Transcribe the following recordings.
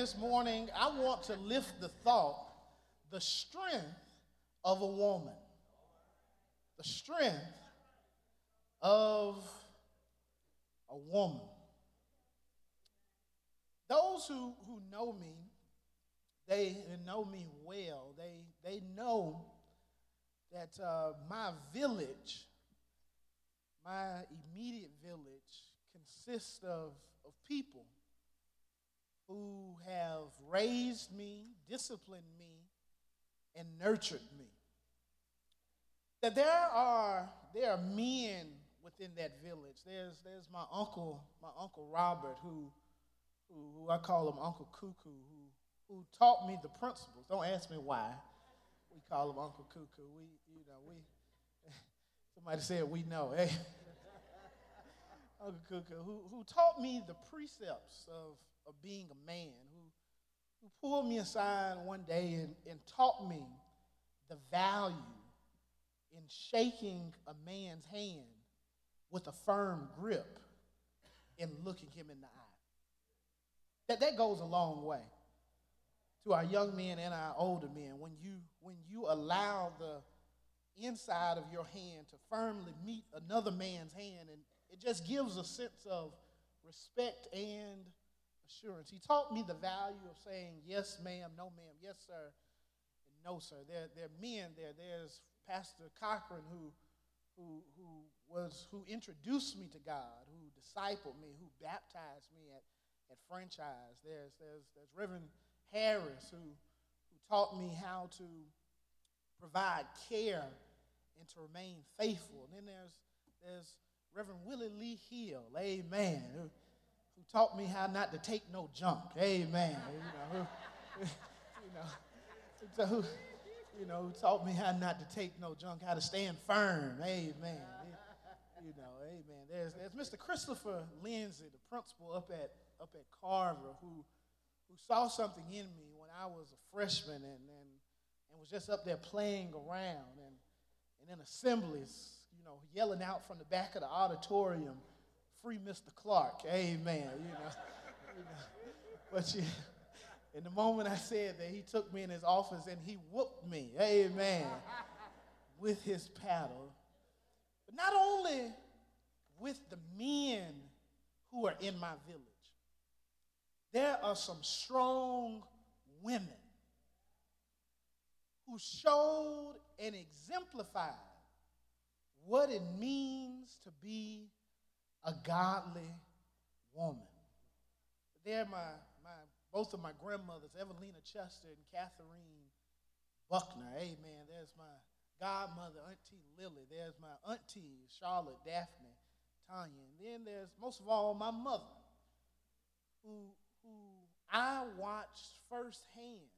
this morning, I want to lift the thought the strength of a woman. The strength of a woman. Those who, who know me, they know me well. They, they know that uh, my village, my immediate village, consists of, of people who have raised me, disciplined me, and nurtured me. That there are, there are men within that village. There's, there's my uncle, my uncle Robert, who, who, who I call him Uncle Cuckoo, who, who taught me the principles. Don't ask me why. We call him Uncle Cuckoo. We, you know, we, somebody said we know, hey. Eh? Uncle Cuckoo, who, who taught me the precepts of, of being a man, who, who pulled me aside one day and, and taught me the value in shaking a man's hand with a firm grip and looking him in the eye. That, that goes a long way to our young men and our older men when you, when you allow the inside of your hand to firmly meet another man's hand and it just gives a sense of respect and assurance. He taught me the value of saying yes, ma'am, no, ma'am, yes, sir, and no, sir. There, there are men there. There's Pastor Cochran who, who, who, was, who introduced me to God, who discipled me, who baptized me at, at franchise. There's, there's, there's Reverend Harris who, who taught me how to provide care and to remain faithful. And then there's, there's Reverend Willie Lee Hill, amen, who, who taught me how not to take no junk, amen. You know, who, you know, who, you know, who taught me how not to take no junk, how to stand firm, amen. You know, amen. There's, there's Mr. Christopher Lindsay, the principal up at, up at Carver, who, who saw something in me when I was a freshman and, and, and was just up there playing around. And, and in assemblies, you know, yelling out from the back of the auditorium, free Mr. Clark, amen, you know. you know. But you, in the moment I said that, he took me in his office and he whooped me, amen, with his paddle. But not only with the men who are in my village, there are some strong women who showed and exemplified what it means to be a godly woman. There, my, my, both of my grandmothers, Evelina Chester and Catherine Buckner. Amen. There's my godmother, Auntie Lily. There's my auntie, Charlotte Daphne Tanya. And then there's, most of all, my mother, who, who I watched firsthand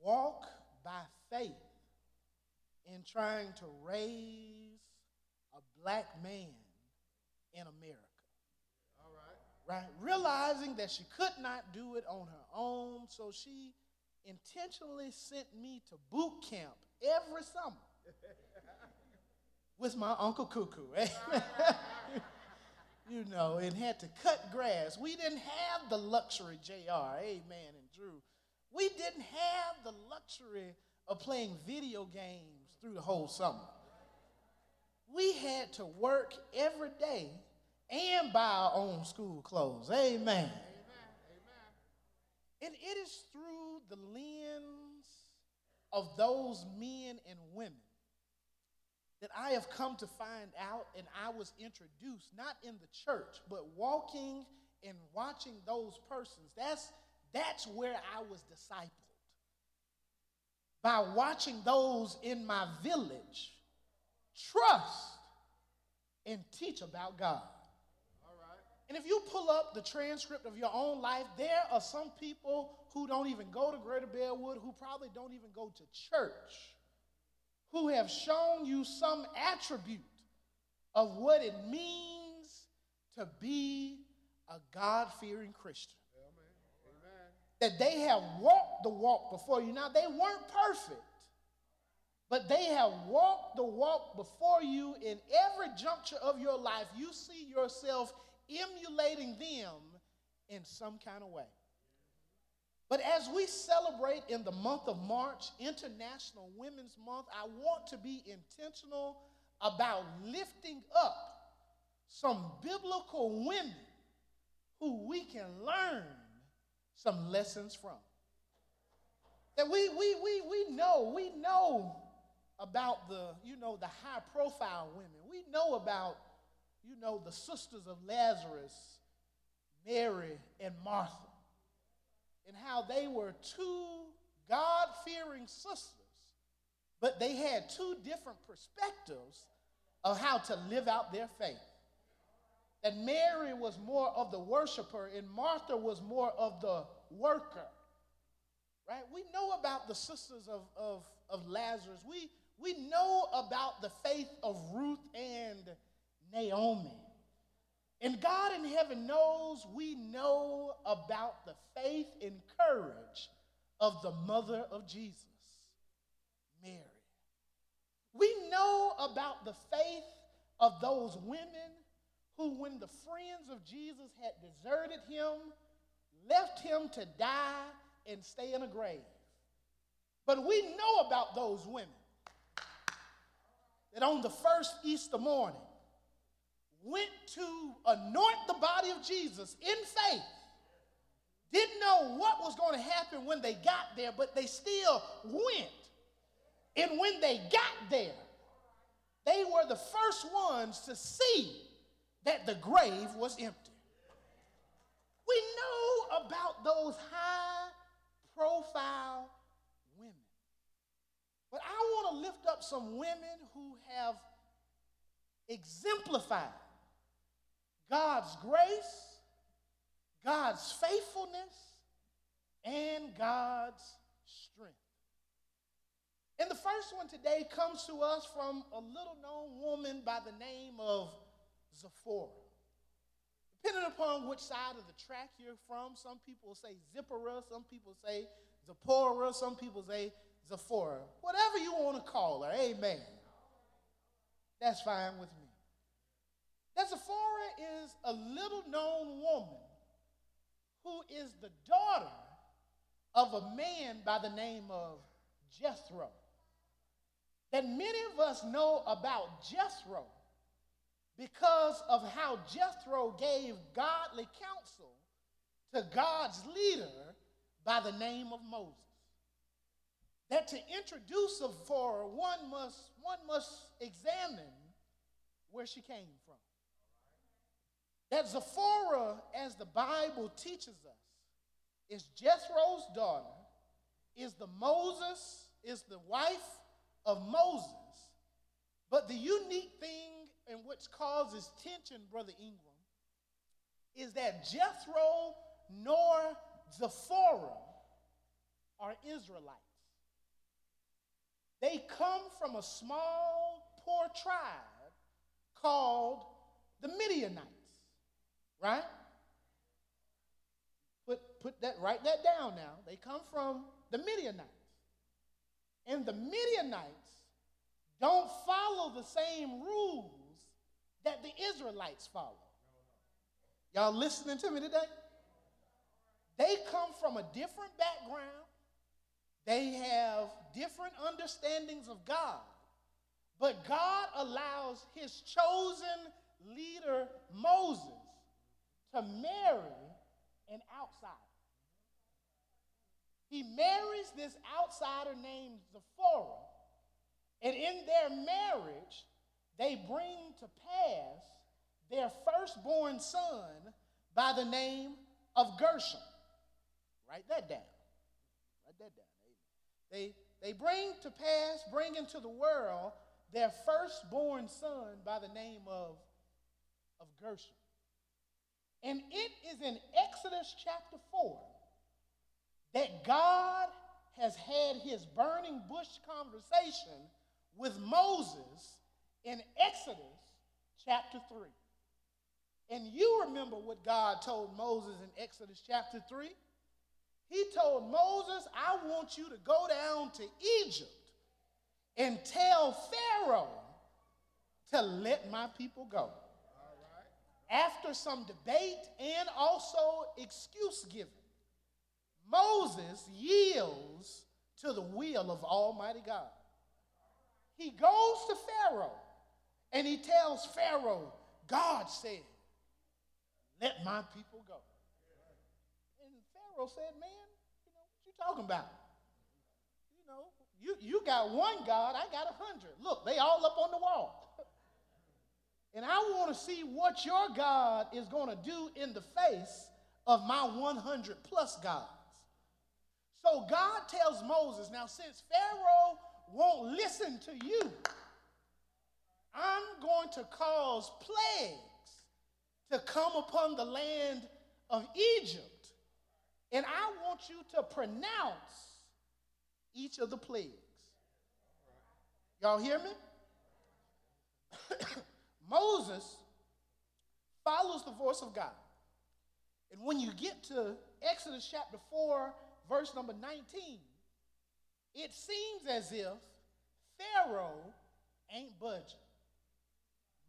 walk by faith in trying to raise a black man in America. All right. Right? Realizing that she could not do it on her own, so she intentionally sent me to boot camp every summer with my Uncle Cuckoo. you know, and had to cut grass. We didn't have the luxury, JR, amen, and Drew. We didn't have the luxury of playing video games through the whole summer. We had to work every day and buy our own school clothes. Amen. Amen. And it is through the lens of those men and women that I have come to find out, and I was introduced, not in the church, but walking and watching those persons. That's, that's where I was discipled by watching those in my village trust and teach about God. All right. And if you pull up the transcript of your own life, there are some people who don't even go to Greater Beallwood, who probably don't even go to church, who have shown you some attribute of what it means to be a God fearing Christian that they have walked the walk before you. Now, they weren't perfect, but they have walked the walk before you in every juncture of your life. You see yourself emulating them in some kind of way. But as we celebrate in the month of March, International Women's Month, I want to be intentional about lifting up some biblical women who we can learn some lessons from. That we, we, we, we know, we know about the, you know, the high profile women. We know about, you know, the sisters of Lazarus, Mary and Martha, and how they were two God fearing sisters, but they had two different perspectives of how to live out their faith. That Mary was more of the worshiper and Martha was more of the worker. Right? We know about the sisters of, of, of Lazarus. We, we know about the faith of Ruth and Naomi. And God in heaven knows we know about the faith and courage of the mother of Jesus, Mary. We know about the faith of those women who, when the friends of Jesus had deserted him, left him to die and stay in a grave. But we know about those women that on the first Easter morning went to anoint the body of Jesus in faith. Didn't know what was going to happen when they got there, but they still went. And when they got there, they were the first ones to see that the grave was empty. We know about those high profile. But I want to lift up some women who have exemplified God's grace, God's faithfulness, and God's strength. And the first one today comes to us from a little known woman by the name of Zipporah. Depending upon which side of the track you're from, some people say Zipporah, some people say Zipporah, some people say Zephora. Whatever you want to call her, amen. That's fine with me. That Zephora is a little known woman who is the daughter of a man by the name of Jethro. That many of us know about Jethro because of how Jethro gave godly counsel to God's leader by the name of Moses. That to introduce Zephora, one must, one must examine where she came from. That Zephora, as the Bible teaches us, is Jethro's daughter, is the Moses, is the wife of Moses. But the unique thing and which causes tension, Brother Ingram, is that Jethro nor Zephora are Israelites. They come from a small, poor tribe called the Midianites, right? Put, put that, write that down now. They come from the Midianites. And the Midianites don't follow the same rules that the Israelites follow. Y'all listening to me today? They come from a different background. They have different understandings of God. But God allows his chosen leader, Moses, to marry an outsider. He marries this outsider named Zephora, and in their marriage, they bring to pass their firstborn son by the name of Gershom. Write that down. Write that down. They, they bring to pass, bring into the world their firstborn son by the name of, of Gershom. And it is in Exodus chapter 4 that God has had his burning bush conversation with Moses in Exodus chapter 3. And you remember what God told Moses in Exodus chapter 3? He told Moses, I want you to go down to Egypt and tell Pharaoh to let my people go. After some debate and also excuse giving, Moses yields to the will of Almighty God. He goes to Pharaoh and he tells Pharaoh, God said, let my people go. Pharaoh said, man, you know, what you talking about? You know, you, you got one God, I got a hundred. Look, they all up on the wall. And I want to see what your God is going to do in the face of my 100 plus gods. So God tells Moses, now since Pharaoh won't listen to you, I'm going to cause plagues to come upon the land of Egypt. And I want you to pronounce each of the plagues. Y'all hear me? Moses follows the voice of God. And when you get to Exodus chapter 4, verse number 19, it seems as if Pharaoh ain't budging.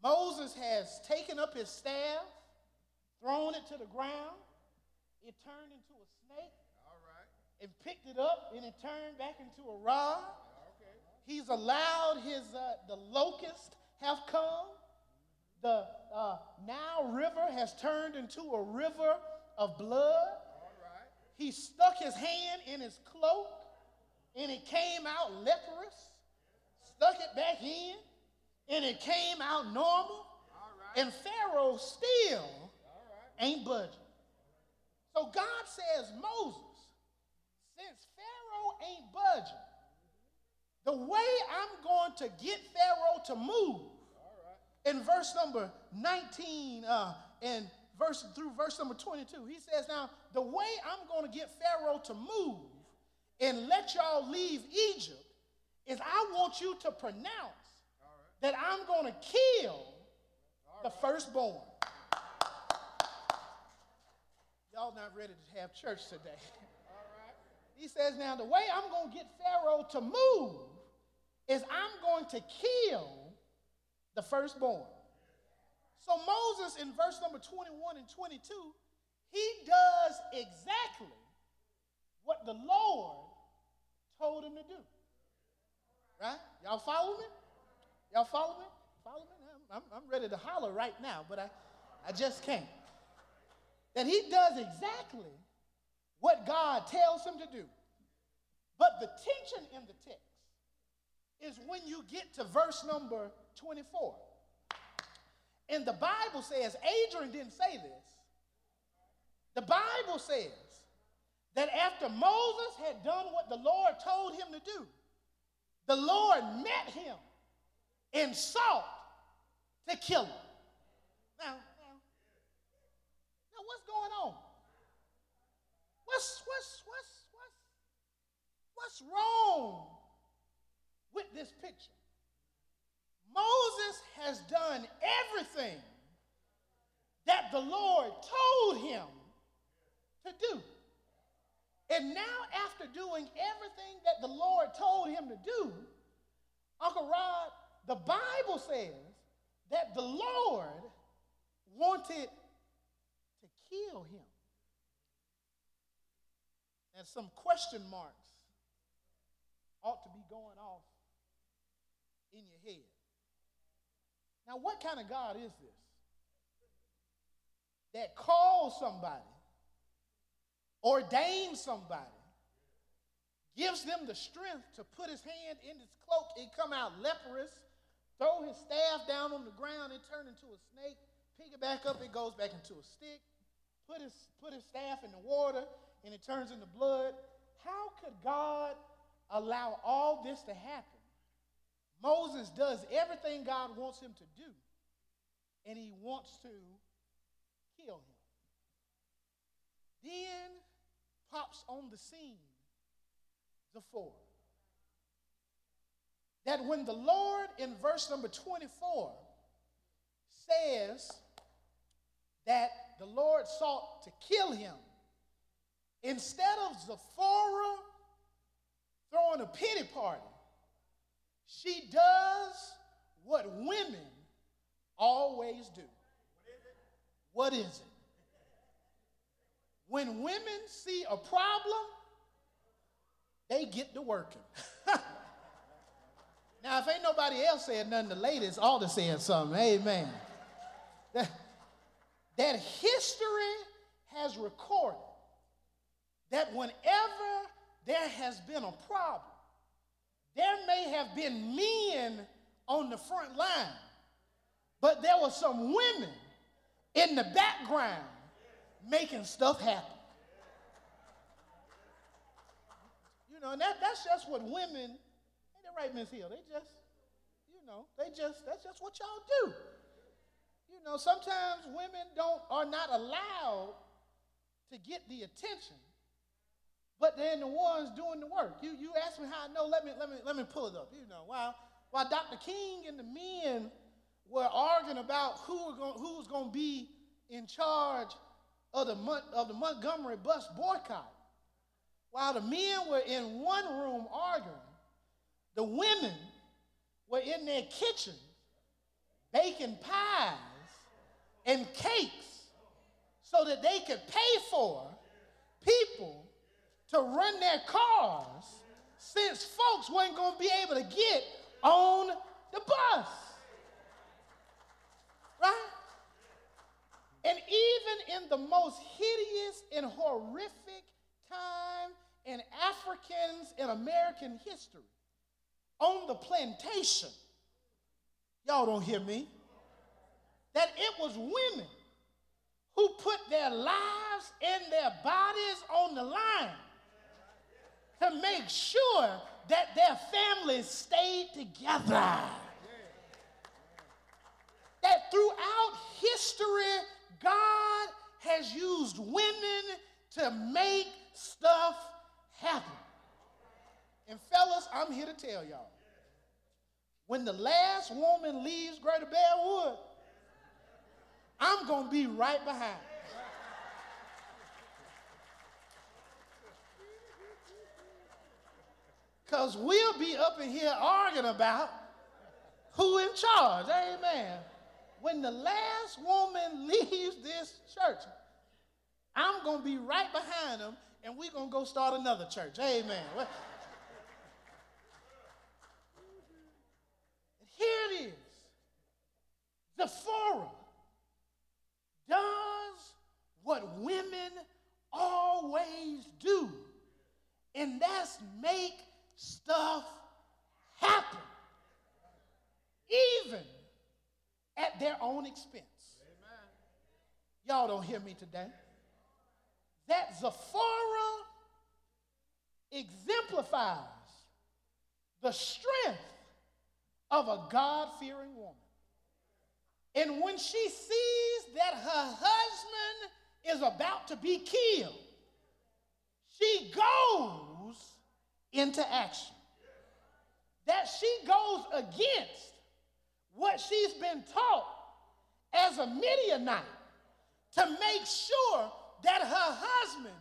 Moses has taken up his staff, thrown it to the ground, it turned into a snake, All right. And picked it up, and it turned back into a rod. He's allowed his uh, the locust have come. The uh, Nile River has turned into a river of blood. He stuck his hand in his cloak, and it came out leprous. Stuck it back in, and it came out normal. And Pharaoh still ain't budging. So God says, Moses, since Pharaoh ain't budging, the way I'm going to get Pharaoh to move, in verse number 19 uh, and verse through verse number 22, he says, Now, the way I'm going to get Pharaoh to move and let y'all leave Egypt is I want you to pronounce right. that I'm going to kill the firstborn. Y'all not ready to have church today. He says, Now, the way I'm going to get Pharaoh to move is I'm going to kill the firstborn. So, Moses, in verse number 21 and 22, he does exactly what the Lord told him to do. Right? Y'all follow me? Y'all follow me? Follow me? I'm, I'm, I'm ready to holler right now, but I, I just can't. That he does exactly what God tells him to do. But the tension in the text is when you get to verse number 24. And the Bible says, Adrian didn't say this. The Bible says that after Moses had done what the Lord told him to do, the Lord met him and sought to kill him. Now, now, now what's going on? What's what's what's what's what's wrong with this picture? Moses has done everything that the Lord told him to do. And now, after doing everything that the Lord told him to do, Uncle Rod, the Bible says that the Lord wanted to kill him. And some question marks ought to be going off in your head. Now, what kind of God is this? That calls somebody, ordains somebody, gives them the strength to put his hand in his cloak and come out leprous, throw his staff down on the ground and turn into a snake, pick it back up, it goes back into a stick, put his, put his staff in the water and it turns into blood. How could God allow all this to happen? Moses does everything God wants him to do, and he wants to kill him. Then pops on the scene Zipporah. That when the Lord in verse number 24 says that the Lord sought to kill him, instead of Zipporah throwing a pity party, she does what women always do. What is it? When women see a problem, they get to working. now, if ain't nobody else saying nothing, the ladies ought to saying something. Amen. That, that history has recorded that whenever there has been a problem, there may have been men on the front line, but there were some women in the background making stuff happen. You know, and that, that's just what women, ain't that right, Miss Hill? They just, you know, they just, that's just what y'all do. You know, sometimes women don't, are not allowed to get the attention, but they're the ones doing the work. You, you ask me how I know, let me, let, me, let me pull it up. You know, while, while Dr. King and the men were arguing about who, were going, who was going to be in charge of the, of the Montgomery bus boycott, while the men were in one room arguing, the women were in their kitchen baking pies and cakes so that they could pay for people to run their cars since folks weren't going to be able to get on the bus. Right? And even in the most hideous and horrific time in Africans in American history, on the plantation, y'all don't hear me, that it was women who put their lives and their bodies on the line to make sure that their families stayed together. That throughout history, God has used women to make stuff happen. And fellas, I'm here to tell y'all when the last woman leaves Greater Beallwood, I'm going to be right behind. Because we'll be up in here arguing about who in charge. Amen. When the last woman leaves this church, I'm going to be right behind them and we're going to go start another church. Amen. here it is. Zephora does what women always do, and that's make stuff happen, even at their own expense. Amen. Y'all don't hear me today. That Zephora exemplifies the strength of a God fearing woman. And when she sees that her husband is about to be killed, she goes into action. That she goes against what she's been taught as a Midianite to make sure that her husband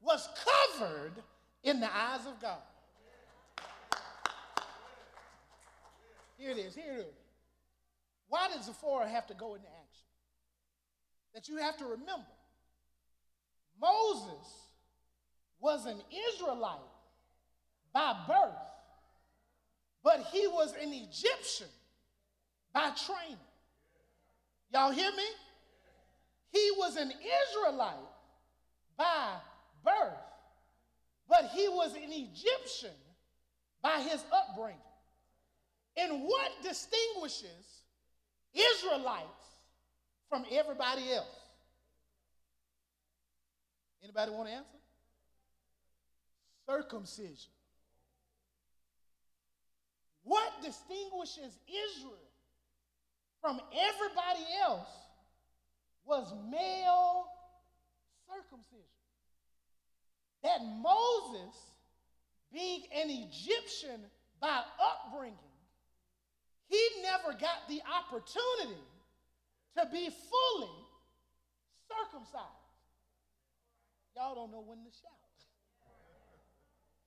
was covered in the eyes of God. Here it is, here it is. Why did Zephora have to go into action? That you have to remember Moses was an Israelite by birth, but he was an Egyptian by training. Y'all hear me? He was an Israelite by birth, but he was an Egyptian by his upbringing. And what distinguishes Israelites from everybody else? Anybody want to answer? Circumcision. What distinguishes Israel from everybody else was male circumcision. That Moses, being an Egyptian by upbringing, he never got the opportunity to be fully circumcised. Y'all don't know when to shout.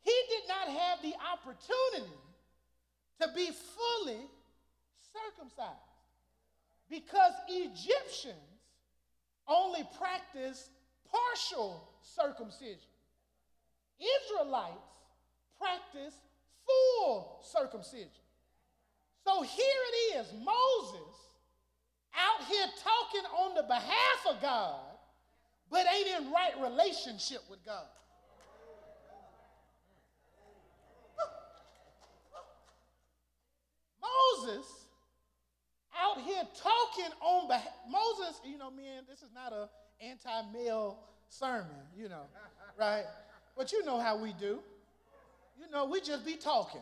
He did not have the opportunity to be fully circumcised because Egyptians only practiced partial circumcision. Israelites practice full circumcision. So here it is Moses out here talking on the behalf of God, but ain't in right relationship with God. Moses out here talking on behalf. Moses, you know, man, this is not a anti-male sermon, you know, right? But you know how we do. You know, we just be talking.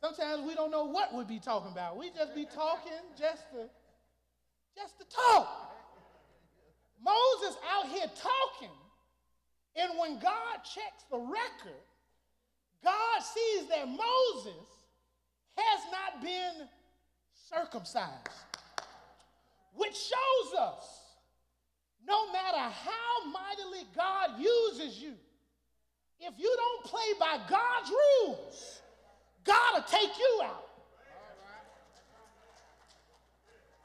Sometimes we don't know what we be talking about. We just be talking just to just to talk. Moses out here talking, and when God checks the record, God sees that Moses has not been circumcised, which shows us no matter how mightily God uses you, if you don't play by God's rules, God will take you out.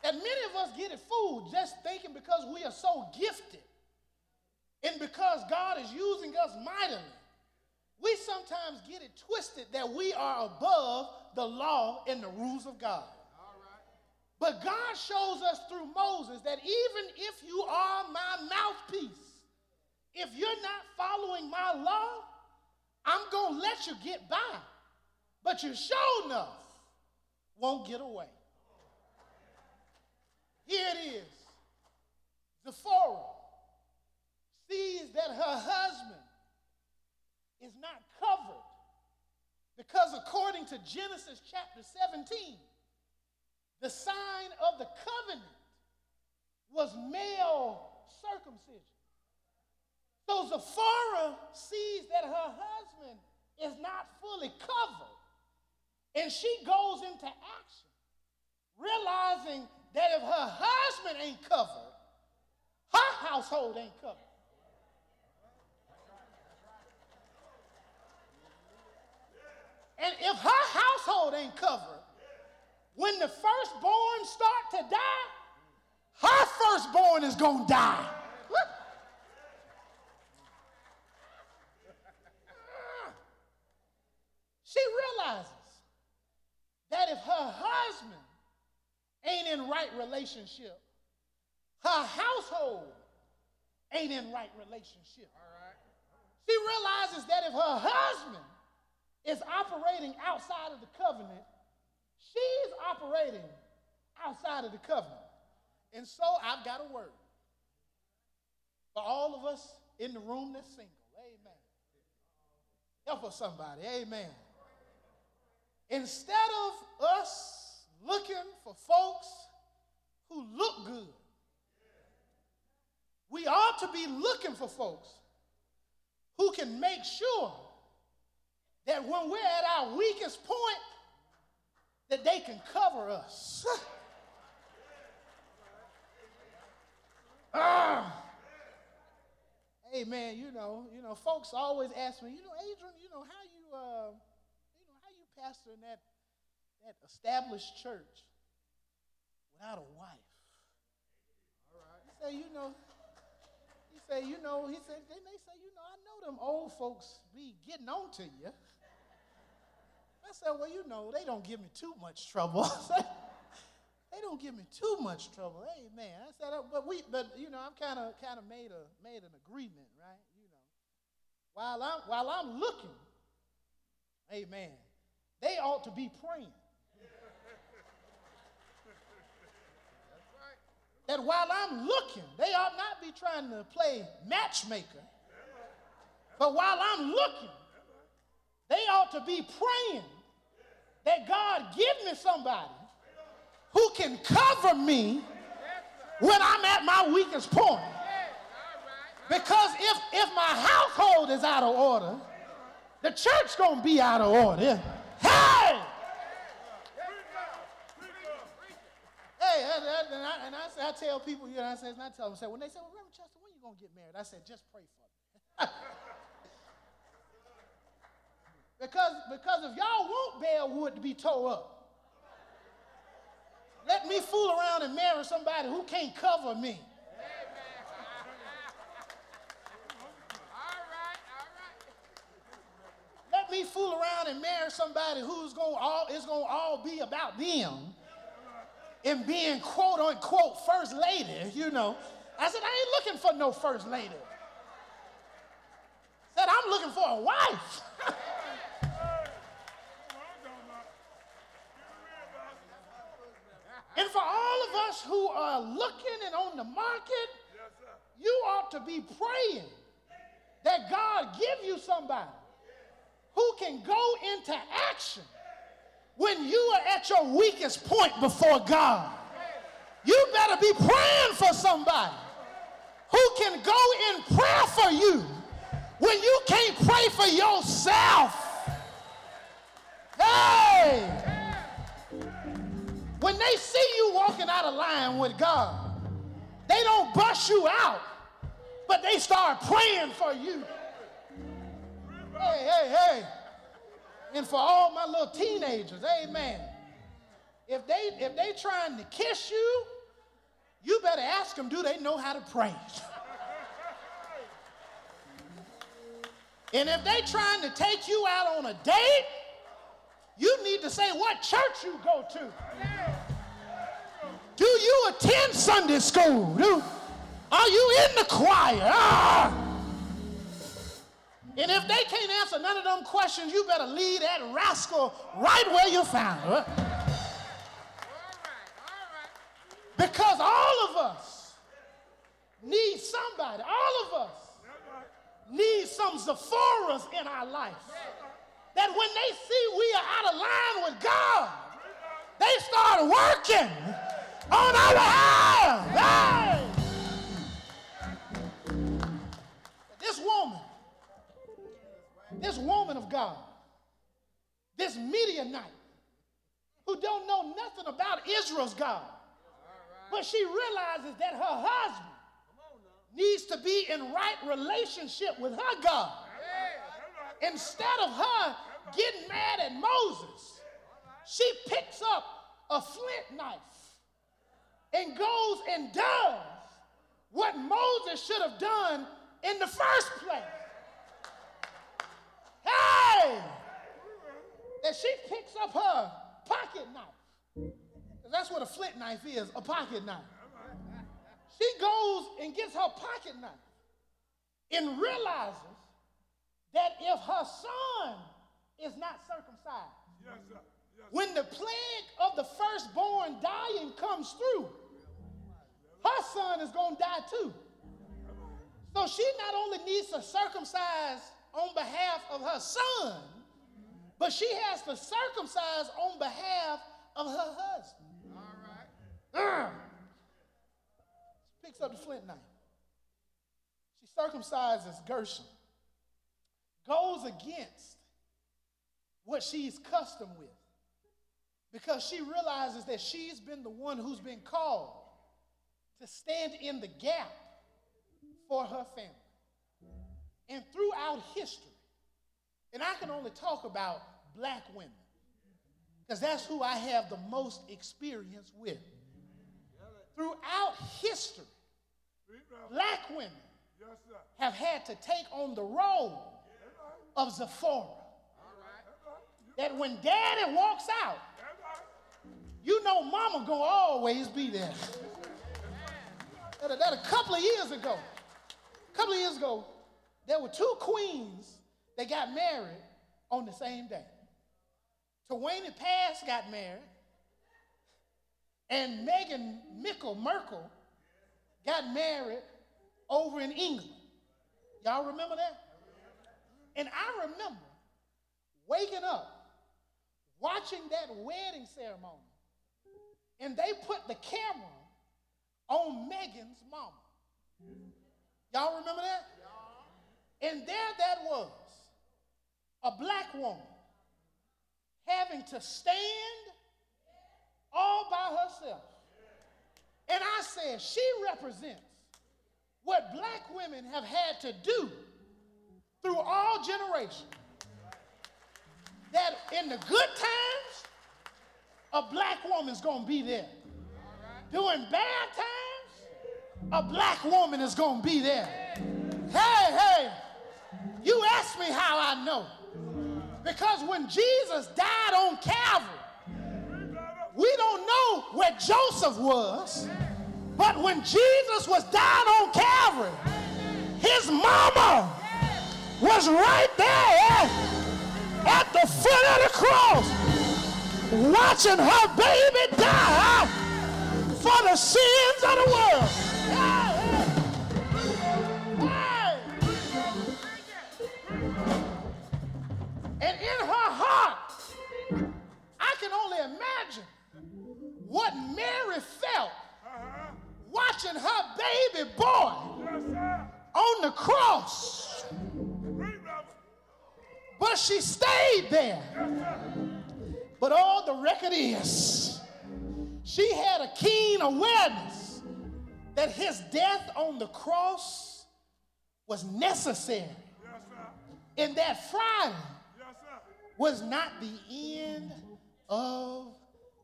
And many of us get it fooled just thinking because we are so gifted and because God is using us mightily, we sometimes get it twisted that we are above the law and the rules of God. But God shows us through Moses that even if you are my mouthpiece, if you're not following my law, I'm going to let you get by. But you sure enough won't get away. Here it is. Zipporah sees that her husband is not covered because according to Genesis chapter 17, the sign of the covenant was male circumcision. So Zipporah sees that her husband is not fully covered, and she goes into action, realizing that if her husband ain't covered, her household ain't covered. And if her household ain't covered, when the firstborn start to die, her firstborn is going to die. she realizes that if her husband ain't in right relationship, her household ain't in right relationship. All right. She realizes that if her husband is operating outside of the covenant, she's operating outside of the covenant. And so I've got a word for all of us in the room that's single. Amen. Help us, somebody. Amen. Instead of us looking for folks who look good, we ought to be looking for folks who can make sure that when we're at our weakest point, that they can cover us. ah. Hey man, you know, you know, folks always ask me, you know, Adrian, you know, how you, uh, you know, how you pastor in that that established church without a wife? All right. Say, you know, say, you know, he said, they may say, you know, I know them old folks be getting on to you. I said, well, you know, they don't give me too much trouble. they don't give me too much trouble. Amen. I said, uh, but we, but you know, I'm kind of, kind of made a, made an agreement, right? You know, while I'm, while I'm looking, amen, they ought to be praying. That while I'm looking, they ought not be trying to play matchmaker. But while I'm looking, they ought to be praying that God give me somebody who can cover me when I'm at my weakest point. Because if, if my household is out of order, the church gonna be out of order. Hey, and, I, and I, say, I tell people, you know, I say, and I tell them, I say, when they say, well, Reverend Chester, when you gonna get married? I said, just pray for me. Because, because if y'all want Beallwood to be tore up, let me fool around and marry somebody who can't cover me. Let me fool around and marry somebody who's going all it's going to all be about them and being quote unquote first lady, you know. I said, I ain't looking for no first lady. Said, I'm looking for a wife. and for all of us who are looking and on the market, you ought to be praying that God give you somebody who can go into action when you are at your weakest point before God. You better be praying for somebody who can go in prayer for you when you can't pray for yourself. Hey! When they see you walking out of line with God, they don't bust you out, but they start praying for you. Hey, hey, hey. And for all my little teenagers, amen. If they if they trying to kiss you, you better ask them, do they know how to pray? and if they trying to take you out on a date, you need to say what church you go to. Do you attend Sunday school? Do, are you in the choir? Ah! And if they can't answer none of them questions, you better leave that rascal right where you found her. Because all of us need somebody. All of us need some Zephoras in our life. That when they see we are out of line with God, they start working on our behalf. This woman of God, this Midianite, who don't know nothing about Israel's God, but she realizes that her husband needs to be in right relationship with her God. Instead of her getting mad at Moses, she picks up a flint knife and goes and does what Moses should have done in the first place. Hey! That she picks up her pocket knife. That's what a flint knife is, a pocket knife. She goes and gets her pocket knife and realizes that if her son is not circumcised, yes, sir. Yes, when the plague of the firstborn dying comes through, her son is going to die too. So she not only needs to circumcise on behalf of her son, but she has to circumcise on behalf of her husband. All right. Uh, she picks up the flint knife. She circumcises Gershom, goes against what she's accustomed with because she realizes that she's been the one who's been called to stand in the gap for her family. And throughout history, and I can only talk about black women because that's who I have the most experience with. Throughout history, black women have had to take on the role of Zephora. That when daddy walks out, you know mama gonna always be there. That, that a couple of years ago, a couple of years ago, there were two queens that got married on the same day. Tawany Pass got married, and Meghan Mickle Markle got married over in England. Y'all remember that? And I remember waking up, watching that wedding ceremony, and they put the camera on Meghan's mama. Y'all remember that? And there that was a black woman having to stand all by herself. And I said, she represents what black women have had to do through all generations. That in the good times, a black woman's gonna be there. During bad times, a black woman is gonna be there. Hey, hey, you ask me how I know. Because when Jesus died on Calvary, we don't know where Joseph was, but when Jesus was dying on Calvary, his mama was right there at the foot of the cross, watching her baby die for the sins of the world. And in her heart, I can only imagine what Mary felt watching her baby boy on the cross. But she stayed there. But all the record is, she had a keen awareness that his death on the cross was necessary. And that Friday was not the end of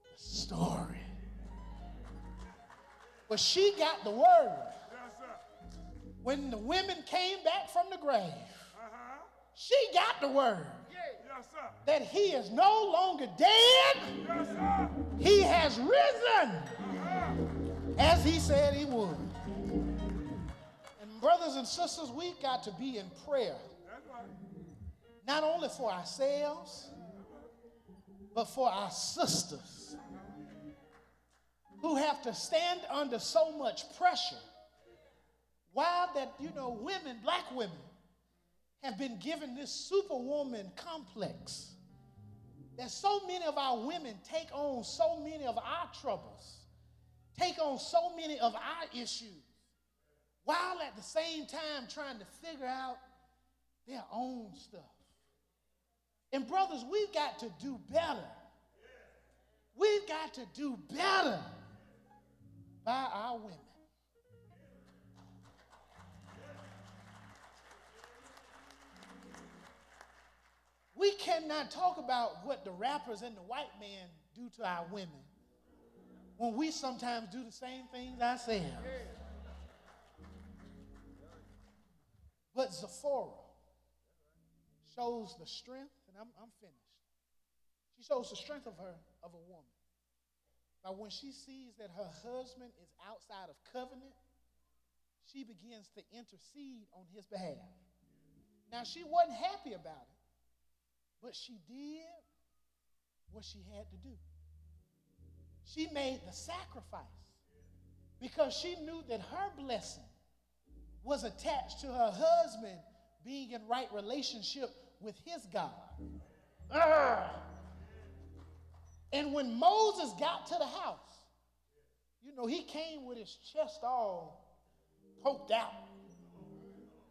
the story. But she got the word. When the women came back from the grave, she got the word that he is no longer dead, he has risen as he said he would. And, brothers and sisters, we got to be in prayer, not only for ourselves, but for our sisters who have to stand under so much pressure. While that, you know, women, black women, have been given this superwoman complex that so many of our women take on so many of our troubles, take on so many of our issues, while at the same time trying to figure out their own stuff. And, brothers, we've got to do better. We've got to do better by our women. We cannot talk about what the rappers and the white man do to our women when we sometimes do the same things ourselves. But Zipporah shows the strength, I'm, I'm finished. She shows the strength of her of a woman. But when she sees that her husband is outside of covenant, she begins to intercede on his behalf. Now she wasn't happy about it. But she did what she had to do. She made the sacrifice because she knew that her blessing was attached to her husband being in right relationship with his God. Ugh. And when Moses got to the house, you know, he came with his chest all poked out.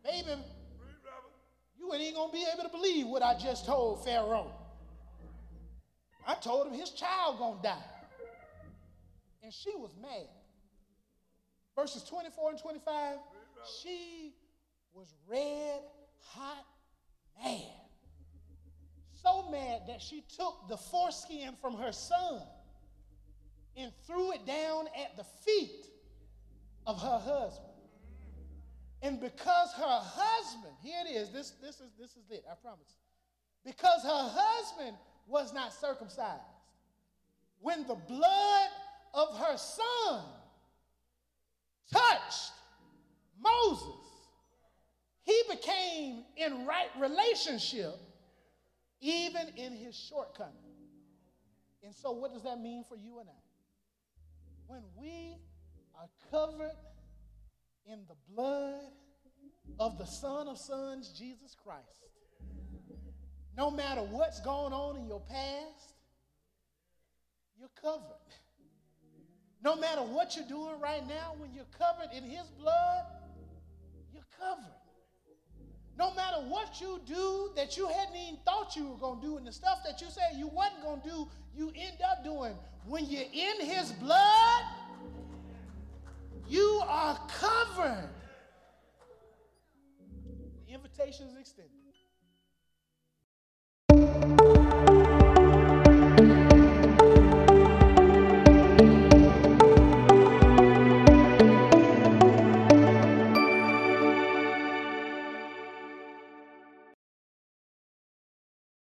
Baby, you ain't gonna be able to believe what I just told Pharaoh. I told him his child gonna die. And she was mad. Verses 24 and 25, she was red hot mad. So mad that she took the foreskin from her son and threw it down at the feet of her husband. And because her husband, here it is, this, this, is, this is it, I promise. Because her husband was not circumcised, when the blood of her son touched Moses, he became in right relationship even in his shortcoming. And so, what does that mean for you and I? When we are covered in the blood of the Son of Sons, Jesus Christ. No matter what's going on in your past, you're covered. No matter what you're doing right now, when you're covered in His blood, you're covered. No matter what you do that you hadn't even thought you were going to do, and the stuff that you said you wasn't going to do, you end up doing. When you're in His blood, you are covered. The invitation is extended.